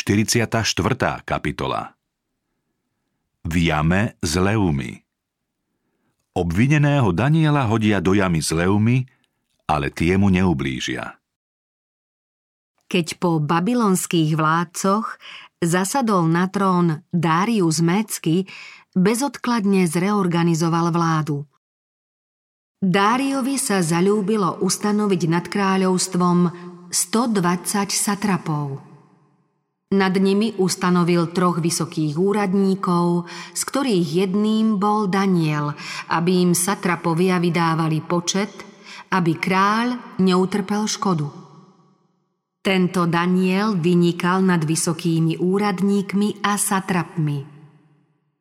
44. kapitola V jame s levmi Obvineného Daniela hodia do jamy s levmi, ale tie mu neublížia. Keď po babylonských vládcoch zasadol na trón Darius Mecky, bezodkladne zreorganizoval vládu. Dáriovi sa zalúbilo ustanoviť nad kráľovstvom 120 satrapov. Nad nimi ustanovil troch vysokých úradníkov, z ktorých jedným bol Daniel, aby im satrapovia vydávali počet, aby kráľ neutrpel škodu. Tento Daniel vynikal nad vysokými úradníkmi a satrapmi,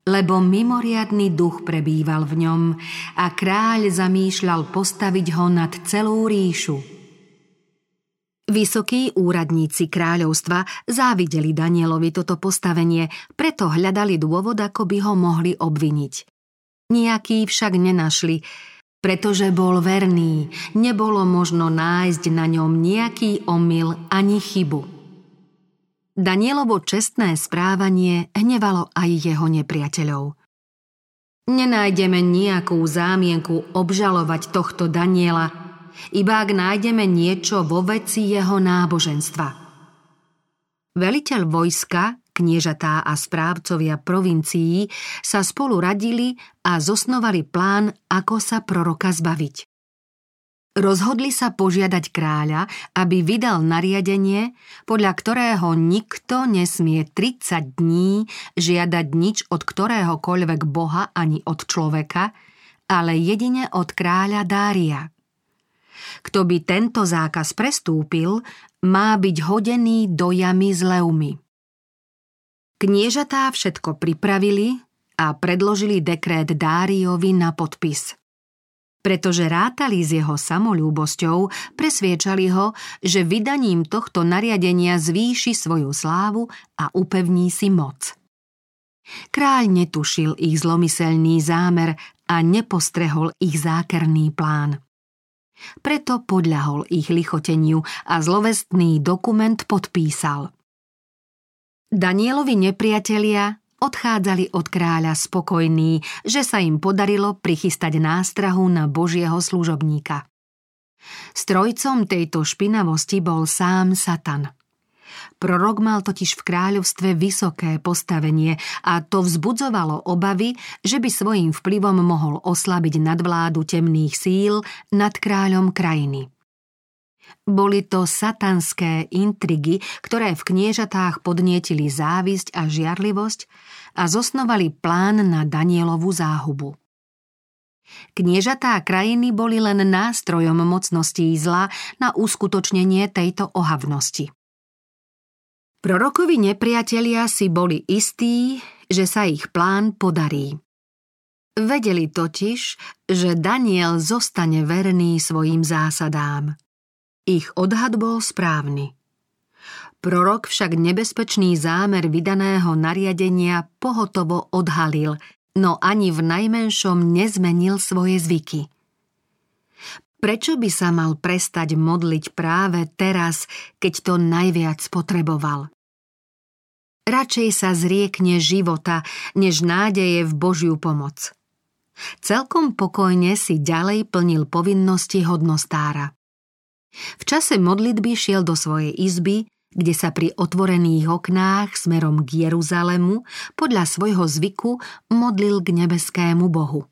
lebo mimoriadný duch prebýval v ňom a kráľ zamýšľal postaviť ho nad celú ríšu. Vysokí úradníci kráľovstva závideli Danielovi toto postavenie, preto hľadali dôvod, ako by ho mohli obviniť. Nijaký však nenašli, pretože bol verný, nebolo možno nájsť na ňom nejaký omyl ani chybu. Danielovo čestné správanie hnevalo aj jeho nepriateľov. Nenájdeme nejakú zámienku obžalovať tohto Daniela, iba ak nájdeme niečo vo veci jeho náboženstva. Veliteľ vojska, kniežatá a správcovia provincií sa spolu radili a zosnovali plán, ako sa proroka zbaviť. Rozhodli sa požiadať kráľa, aby vydal nariadenie, podľa ktorého nikto nesmie 30 dní žiadať nič od ktoréhokoľvek boha ani od človeka, ale jedine od kráľa Dária. Kto by tento zákaz prestúpil, má byť hodený do jamy s levmi. Kniežatá všetko pripravili a predložili dekrét Dáriovi na podpis. Pretože rátali s jeho samolúbosťou, presviečali ho, že vydaním tohto nariadenia zvýši svoju slávu a upevní si moc. Kráľ netušil ich zlomyselný zámer a nepostrehol ich zákerný plán. Preto podľahol ich lichoteniu a zlovestný dokument podpísal. Danielovi nepriatelia odchádzali od kráľa spokojní, že sa im podarilo prichystať nástrahu na Božieho služobníka. Strojcom tejto špinavosti bol sám Satan – Prorok mal totiž v kráľovstve vysoké postavenie a to vzbudzovalo obavy, že by svojím vplyvom mohol oslabiť nadvládu temných síl nad kráľom krajiny. Boli to satanské intrigy, ktoré v kniežatách podnietili závisť a žiarlivosť a zosnovali plán na Danielovú záhubu. Kniežatá krajiny boli len nástrojom mocností zla na uskutočnenie tejto ohavnosti. Prorokovi nepriatelia si boli istí, že sa ich plán podarí. Vedeli totiž, že Daniel zostane verný svojim zásadám. Ich odhad bol správny. Prorok však nebezpečný zámer vydaného nariadenia pohotovo odhalil, no ani v najmenšom nezmenil svoje zvyky. Prečo by sa mal prestať modliť práve teraz, keď to najviac potreboval? Radšej sa zriekne života, než nádeje v Božiu pomoc. Celkom pokojne si ďalej plnil povinnosti hodnostára. V čase modlitby šiel do svojej izby, kde sa pri otvorených oknách smerom k Jeruzalemu podľa svojho zvyku modlil k nebeskému Bohu.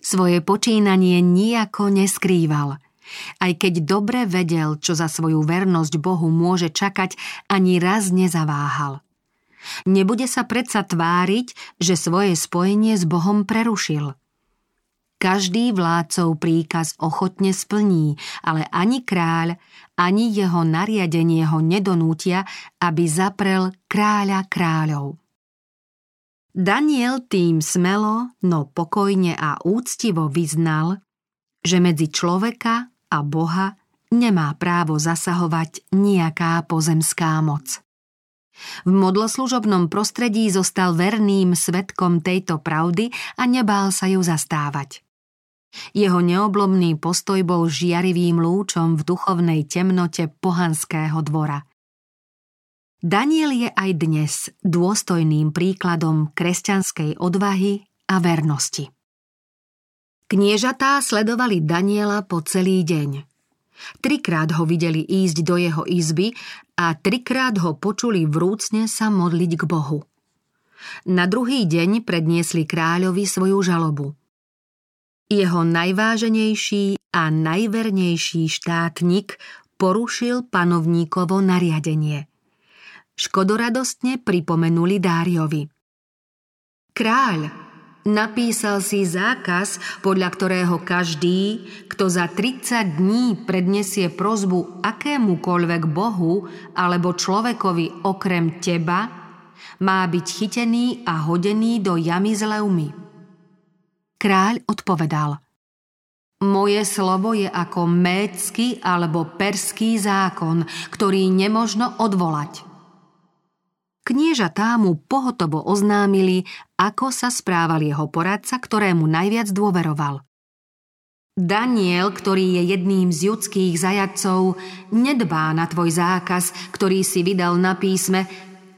Svoje počínanie nijako neskrýval. Aj keď dobre vedel, čo za svoju vernosť Bohu môže čakať, ani raz nezaváhal. Nebude sa predsa tváriť, že svoje spojenie s Bohom prerušil. Každý vládcov príkaz ochotne splní, ale ani kráľ, ani jeho nariadenie ho nedonútia, aby zaprel kráľa kráľov. Daniel tým smelo, no pokojne a úctivo vyznal, že medzi človeka a Boha nemá právo zasahovať nejaká pozemská moc. V modloslužobnom prostredí zostal verným svetkom tejto pravdy a nebál sa ju zastávať. Jeho neoblomný postoj bol žiarivým lúčom v duchovnej temnote pohanského dvora – Daniel je aj dnes dôstojným príkladom kresťanskej odvahy a vernosti. Kniežatá sledovali Daniela po celý deň. Trikrát ho videli ísť do jeho izby a trikrát ho počuli vrúcne sa modliť k Bohu. Na druhý deň predniesli kráľovi svoju žalobu. Jeho najváženejší a najvernejší štátnik porušil panovníkovo nariadenie. Škodoradostne pripomenuli Dáriovi. Kráľ, napísal si zákaz, podľa ktorého každý, kto za 30 dní prednesie prozbu akémukoľvek bohu alebo človekovi okrem teba, má byť chytený a hodený do jamy z leumy. Kráľ odpovedal Moje slovo je ako médsky alebo perský zákon, ktorý nemožno odvolať. Kniežatá mu pohotovo oznámili, ako sa správal jeho poradca, ktorému najviac dôveroval. Daniel, ktorý je jedným z judských zajadcov, nedbá na tvoj zákaz, ktorý si vydal na písme,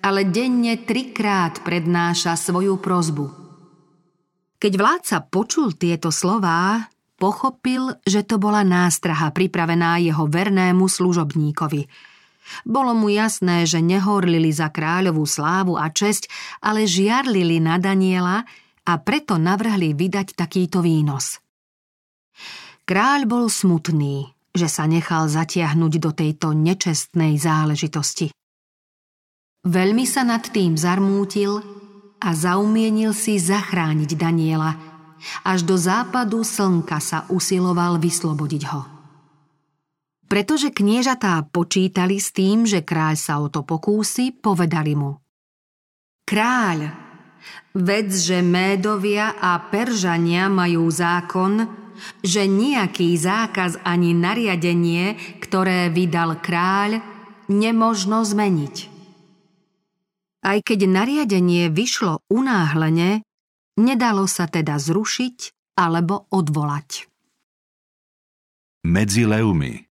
ale denne trikrát prednáša svoju prozbu – keď vládca počul tieto slová, pochopil, že to bola nástraha pripravená jeho vernému služobníkovi. Bolo mu jasné, že nehorlili za kráľovú slávu a česť, ale žiarlili na Daniela a preto navrhli vydať takýto výnos. Kráľ bol smutný, že sa nechal zatiahnuť do tejto nečestnej záležitosti. Veľmi sa nad tým zarmútil a zaumienil si zachrániť Daniela. Až do západu slnka sa usiloval vyslobodiť ho. Pretože kniežatá počítali s tým, že kráľ sa o to pokúsi, povedali mu Kráľ, vedz, že Médovia a Peržania majú zákon, že nejaký zákaz ani nariadenie, ktoré vydal kráľ, nemožno zmeniť. Aj keď nariadenie vyšlo unáhlene, nedalo sa teda zrušiť alebo odvolať. Medzi leumy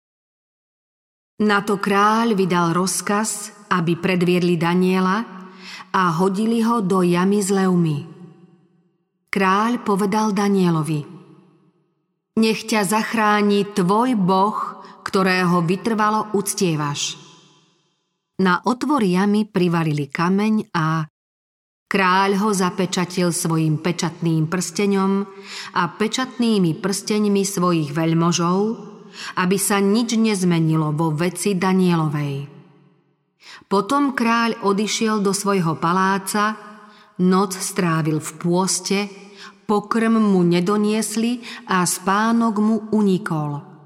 Na to kráľ vydal rozkaz, aby predviedli Daniela a hodili ho do jamy s leumy. Kráľ povedal Danielovi Nech ťa zachráni tvoj boh, ktorého vytrvalo uctievaš. Na otvor jamy privarili kameň a kráľ ho zapečatil svojim pečatným prsteňom a pečatnými prsteňmi svojich veľmožov, aby sa nič nezmenilo vo veci Danielovej. Potom kráľ odišiel do svojho paláca, noc strávil v pôste, pokrm mu nedoniesli a spánok mu unikol.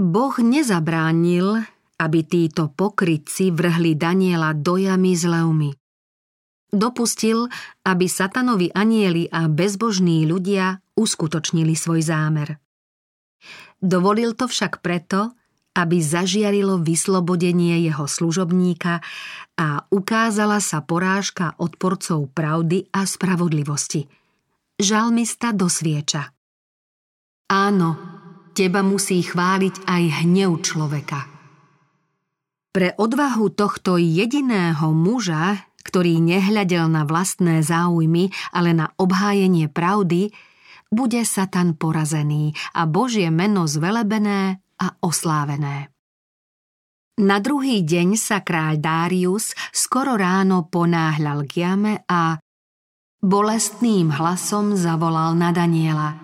Boh nezabránil, aby títo pokrytci vrhli Daniela do jamy s levmi. Dopustil, aby satanovi anieli a bezbožní ľudia uskutočnili svoj zámer. Dovolil to však preto, aby zažiarilo vyslobodenie jeho služobníka a ukázala sa porážka odporcov pravdy a spravodlivosti. Žalmista dosvieča. Áno, teba musí chváliť aj hnev človeka – pre odvahu tohto jediného muža, ktorý nehľadel na vlastné záujmy, ale na obhájenie pravdy, bude Satan porazený a Božie meno zvelebené a oslávené. Na druhý deň sa kráľ Darius skoro ráno ponáhľal k jame a bolestným hlasom zavolal na Daniela.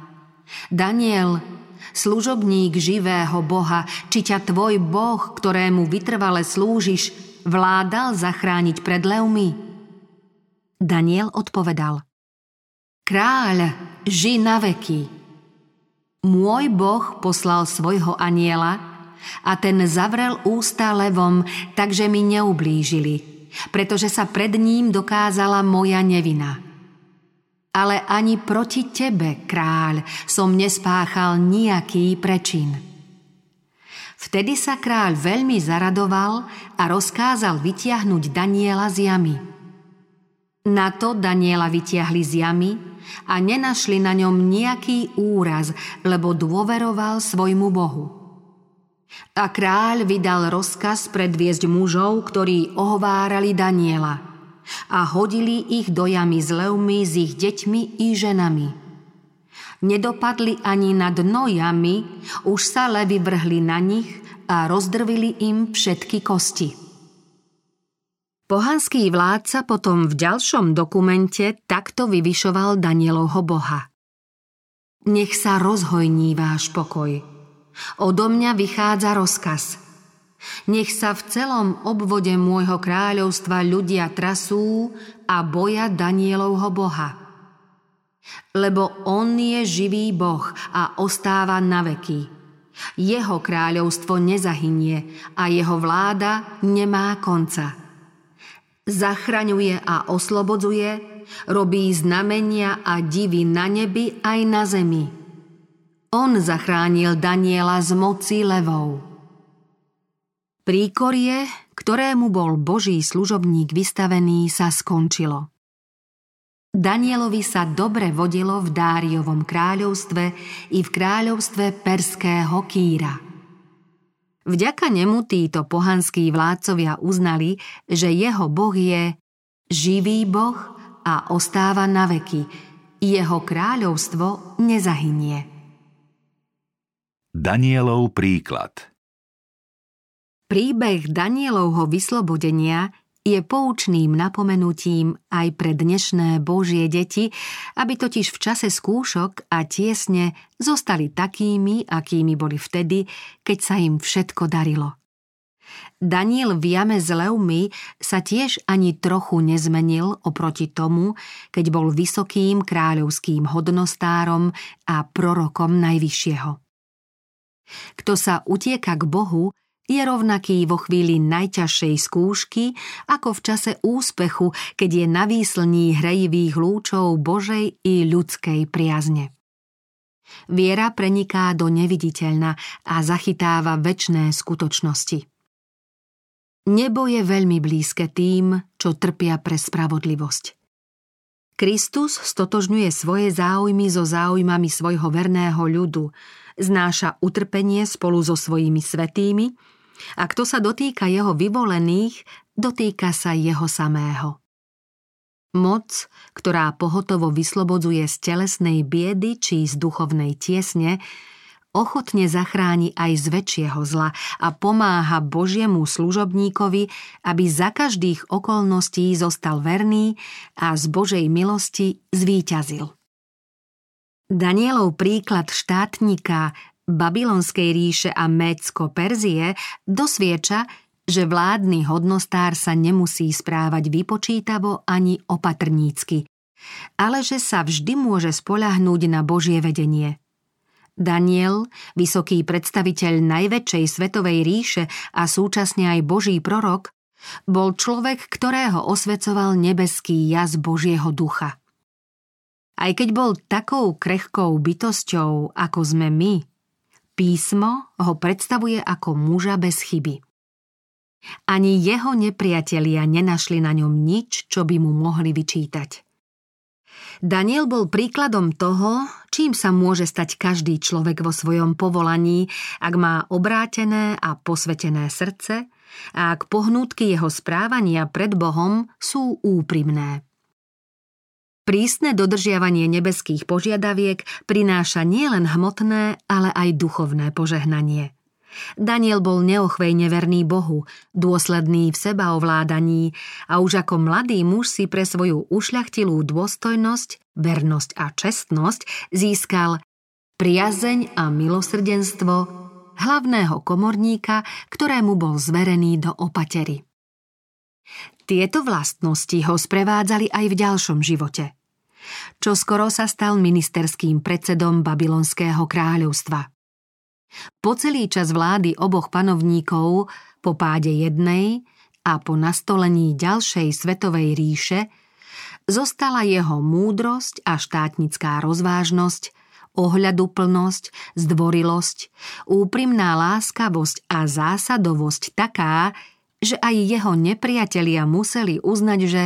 Daniel, služobník živého Boha, či ťa tvoj Boh, ktorému vytrvale slúžiš, vládal zachrániť pred levmi? Daniel odpovedal. Kráľ, ži na veky. Môj Boh poslal svojho aniela a ten zavrel ústa levom, takže mi neublížili, pretože sa pred ním dokázala moja nevina ale ani proti tebe, kráľ, som nespáchal nejaký prečin. Vtedy sa kráľ veľmi zaradoval a rozkázal vytiahnuť Daniela z jamy. Na to Daniela vytiahli z jamy a nenašli na ňom nejaký úraz, lebo dôveroval svojmu Bohu. A kráľ vydal rozkaz predviesť mužov, ktorí ohovárali Daniela a hodili ich do jamy s levmi s ich deťmi i ženami. Nedopadli ani na dno jamy, už sa levy vrhli na nich a rozdrvili im všetky kosti. Pohanský vládca potom v ďalšom dokumente takto vyvyšoval Danielovho boha. Nech sa rozhojní váš pokoj. Odo mňa vychádza rozkaz. Nech sa v celom obvode môjho kráľovstva ľudia trasú a boja Danielovho Boha. Lebo on je živý Boh a ostáva na veky. Jeho kráľovstvo nezahynie a jeho vláda nemá konca. Zachraňuje a oslobodzuje, robí znamenia a divy na nebi aj na zemi on zachránil Daniela z moci levou. Príkorie, ktorému bol Boží služobník vystavený, sa skončilo. Danielovi sa dobre vodilo v Dáriovom kráľovstve i v kráľovstve perského Kýra. Vďaka nemu títo pohanskí vládcovia uznali, že jeho boh je živý boh a ostáva na veky. Jeho kráľovstvo nezahynie. Danielov príklad Príbeh Danielovho vyslobodenia je poučným napomenutím aj pre dnešné Božie deti, aby totiž v čase skúšok a tiesne zostali takými, akými boli vtedy, keď sa im všetko darilo. Daniel v jame s levmi sa tiež ani trochu nezmenil oproti tomu, keď bol vysokým kráľovským hodnostárom a prorokom Najvyššieho. Kto sa utieka k Bohu, je rovnaký vo chvíli najťažšej skúšky, ako v čase úspechu, keď je na výslní hrejivých lúčov Božej i ľudskej priazne. Viera preniká do neviditeľna a zachytáva väčné skutočnosti. Nebo je veľmi blízke tým, čo trpia pre spravodlivosť. Kristus stotožňuje svoje záujmy so záujmami svojho verného ľudu, znáša utrpenie spolu so svojimi svetými a kto sa dotýka jeho vyvolených, dotýka sa jeho samého. Moc, ktorá pohotovo vyslobodzuje z telesnej biedy či z duchovnej tiesne, ochotne zachráni aj z väčšieho zla a pomáha Božiemu služobníkovi, aby za každých okolností zostal verný a z Božej milosti zvíťazil. Danielov príklad štátnika Babylonskej ríše a Mécko-Perzie dosvieča, že vládny hodnostár sa nemusí správať vypočítavo ani opatrnícky, ale že sa vždy môže spolahnúť na Božie vedenie. Daniel, vysoký predstaviteľ najväčšej svetovej ríše a súčasne aj Boží prorok, bol človek, ktorého osvecoval nebeský jaz Božieho ducha. Aj keď bol takou krehkou bytosťou, ako sme my, písmo ho predstavuje ako muža bez chyby. Ani jeho nepriatelia nenašli na ňom nič, čo by mu mohli vyčítať. Daniel bol príkladom toho, čím sa môže stať každý človek vo svojom povolaní, ak má obrátené a posvetené srdce a ak pohnútky jeho správania pred Bohom sú úprimné. Prísne dodržiavanie nebeských požiadaviek prináša nielen hmotné, ale aj duchovné požehnanie. Daniel bol neochvejne verný Bohu, dôsledný v sebaovládaní a už ako mladý muž si pre svoju ušľachtilú dôstojnosť, vernosť a čestnosť získal priazeň a milosrdenstvo hlavného komorníka, ktorému bol zverený do opatery. Tieto vlastnosti ho sprevádzali aj v ďalšom živote. Čo skoro sa stal ministerským predsedom Babylonského kráľovstva. Po celý čas vlády oboch panovníkov, po páde jednej a po nastolení ďalšej svetovej ríše, zostala jeho múdrosť a štátnická rozvážnosť, ohľaduplnosť, zdvorilosť, úprimná láskavosť a zásadovosť taká, že aj jeho nepriatelia museli uznať, že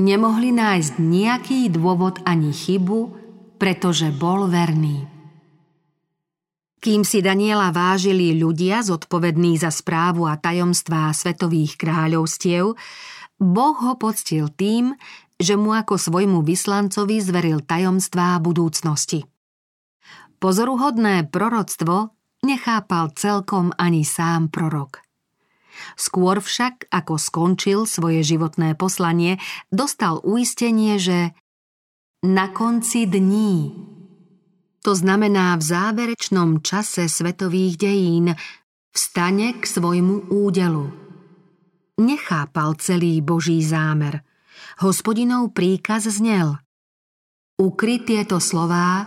nemohli nájsť nejaký dôvod ani chybu, pretože bol verný. Kým si Daniela vážili ľudia zodpovední za správu a tajomstvá svetových kráľovstiev, Boh ho poctil tým, že mu ako svojmu vyslancovi zveril tajomstvá budúcnosti. Pozoruhodné proroctvo nechápal celkom ani sám prorok. Skôr však, ako skončil svoje životné poslanie, dostal uistenie, že na konci dní to znamená v záverečnom čase svetových dejín, vstane k svojmu údelu. Nechápal celý Boží zámer. Hospodinov príkaz znel. Ukry tieto slová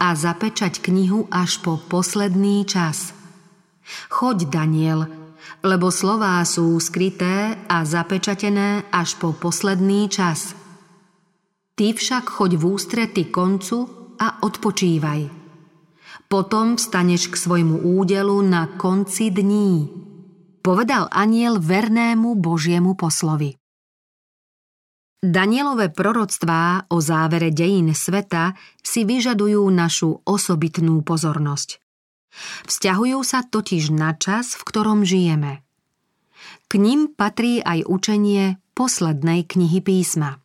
a zapečať knihu až po posledný čas. Choď, Daniel, lebo slová sú skryté a zapečatené až po posledný čas. Ty však choď v ústrety koncu a odpočívaj. Potom vstaneš k svojmu údelu na konci dní, povedal aniel vernému Božiemu poslovi. Danielové proroctvá o závere dejín sveta si vyžadujú našu osobitnú pozornosť. Vzťahujú sa totiž na čas, v ktorom žijeme. K ním patrí aj učenie poslednej knihy písma.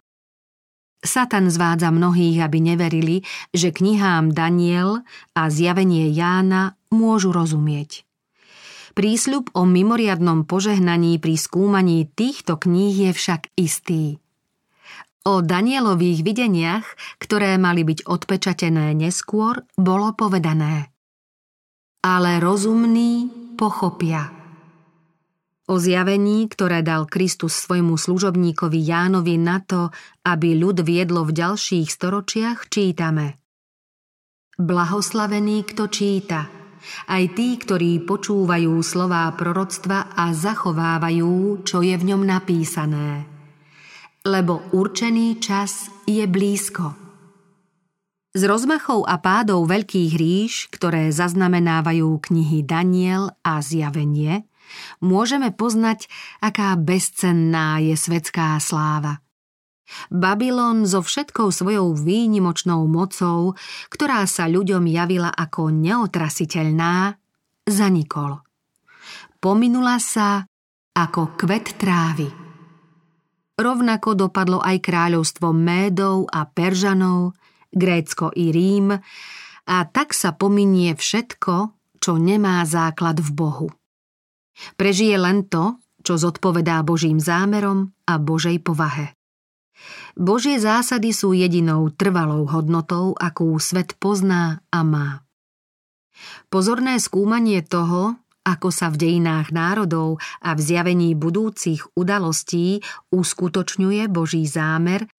Satan zvádza mnohých, aby neverili, že knihám Daniel a zjavenie Jána môžu rozumieť. Prísľub o mimoriadnom požehnaní pri skúmaní týchto kníh je však istý. O Danielových videniach, ktoré mali byť odpečatené neskôr, bolo povedané. Ale rozumní pochopia – O zjavení, ktoré dal Kristus svojmu služobníkovi Jánovi na to, aby ľud viedlo v ďalších storočiach, čítame. Blahoslavený, kto číta, aj tí, ktorí počúvajú slová proroctva a zachovávajú, čo je v ňom napísané. Lebo určený čas je blízko. Z rozmachov a pádov veľkých ríš, ktoré zaznamenávajú knihy Daniel a Zjavenie, môžeme poznať, aká bezcenná je svetská sláva. Babylon so všetkou svojou výnimočnou mocou, ktorá sa ľuďom javila ako neotrasiteľná, zanikol. Pominula sa ako kvet trávy. Rovnako dopadlo aj kráľovstvo Médov a Peržanov, Grécko i Rím a tak sa pominie všetko, čo nemá základ v Bohu. Prežije len to, čo zodpovedá Božím zámerom a Božej povahe. Božie zásady sú jedinou trvalou hodnotou, akú svet pozná a má. Pozorné skúmanie toho, ako sa v dejinách národov a v zjavení budúcich udalostí uskutočňuje Boží zámer,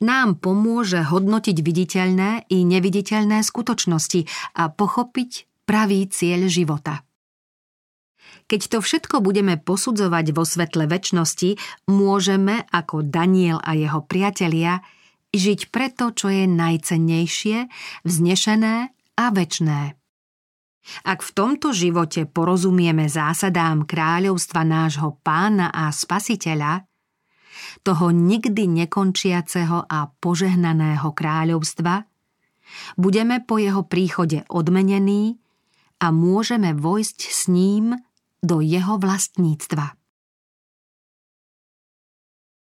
nám pomôže hodnotiť viditeľné i neviditeľné skutočnosti a pochopiť pravý cieľ života. Keď to všetko budeme posudzovať vo svetle väčšnosti, môžeme, ako Daniel a jeho priatelia, žiť preto, čo je najcennejšie, vznešené a väčné. Ak v tomto živote porozumieme zásadám kráľovstva nášho pána a spasiteľa, toho nikdy nekončiaceho a požehnaného kráľovstva, budeme po jeho príchode odmenení a môžeme vojsť s ním do jeho vlastníctva.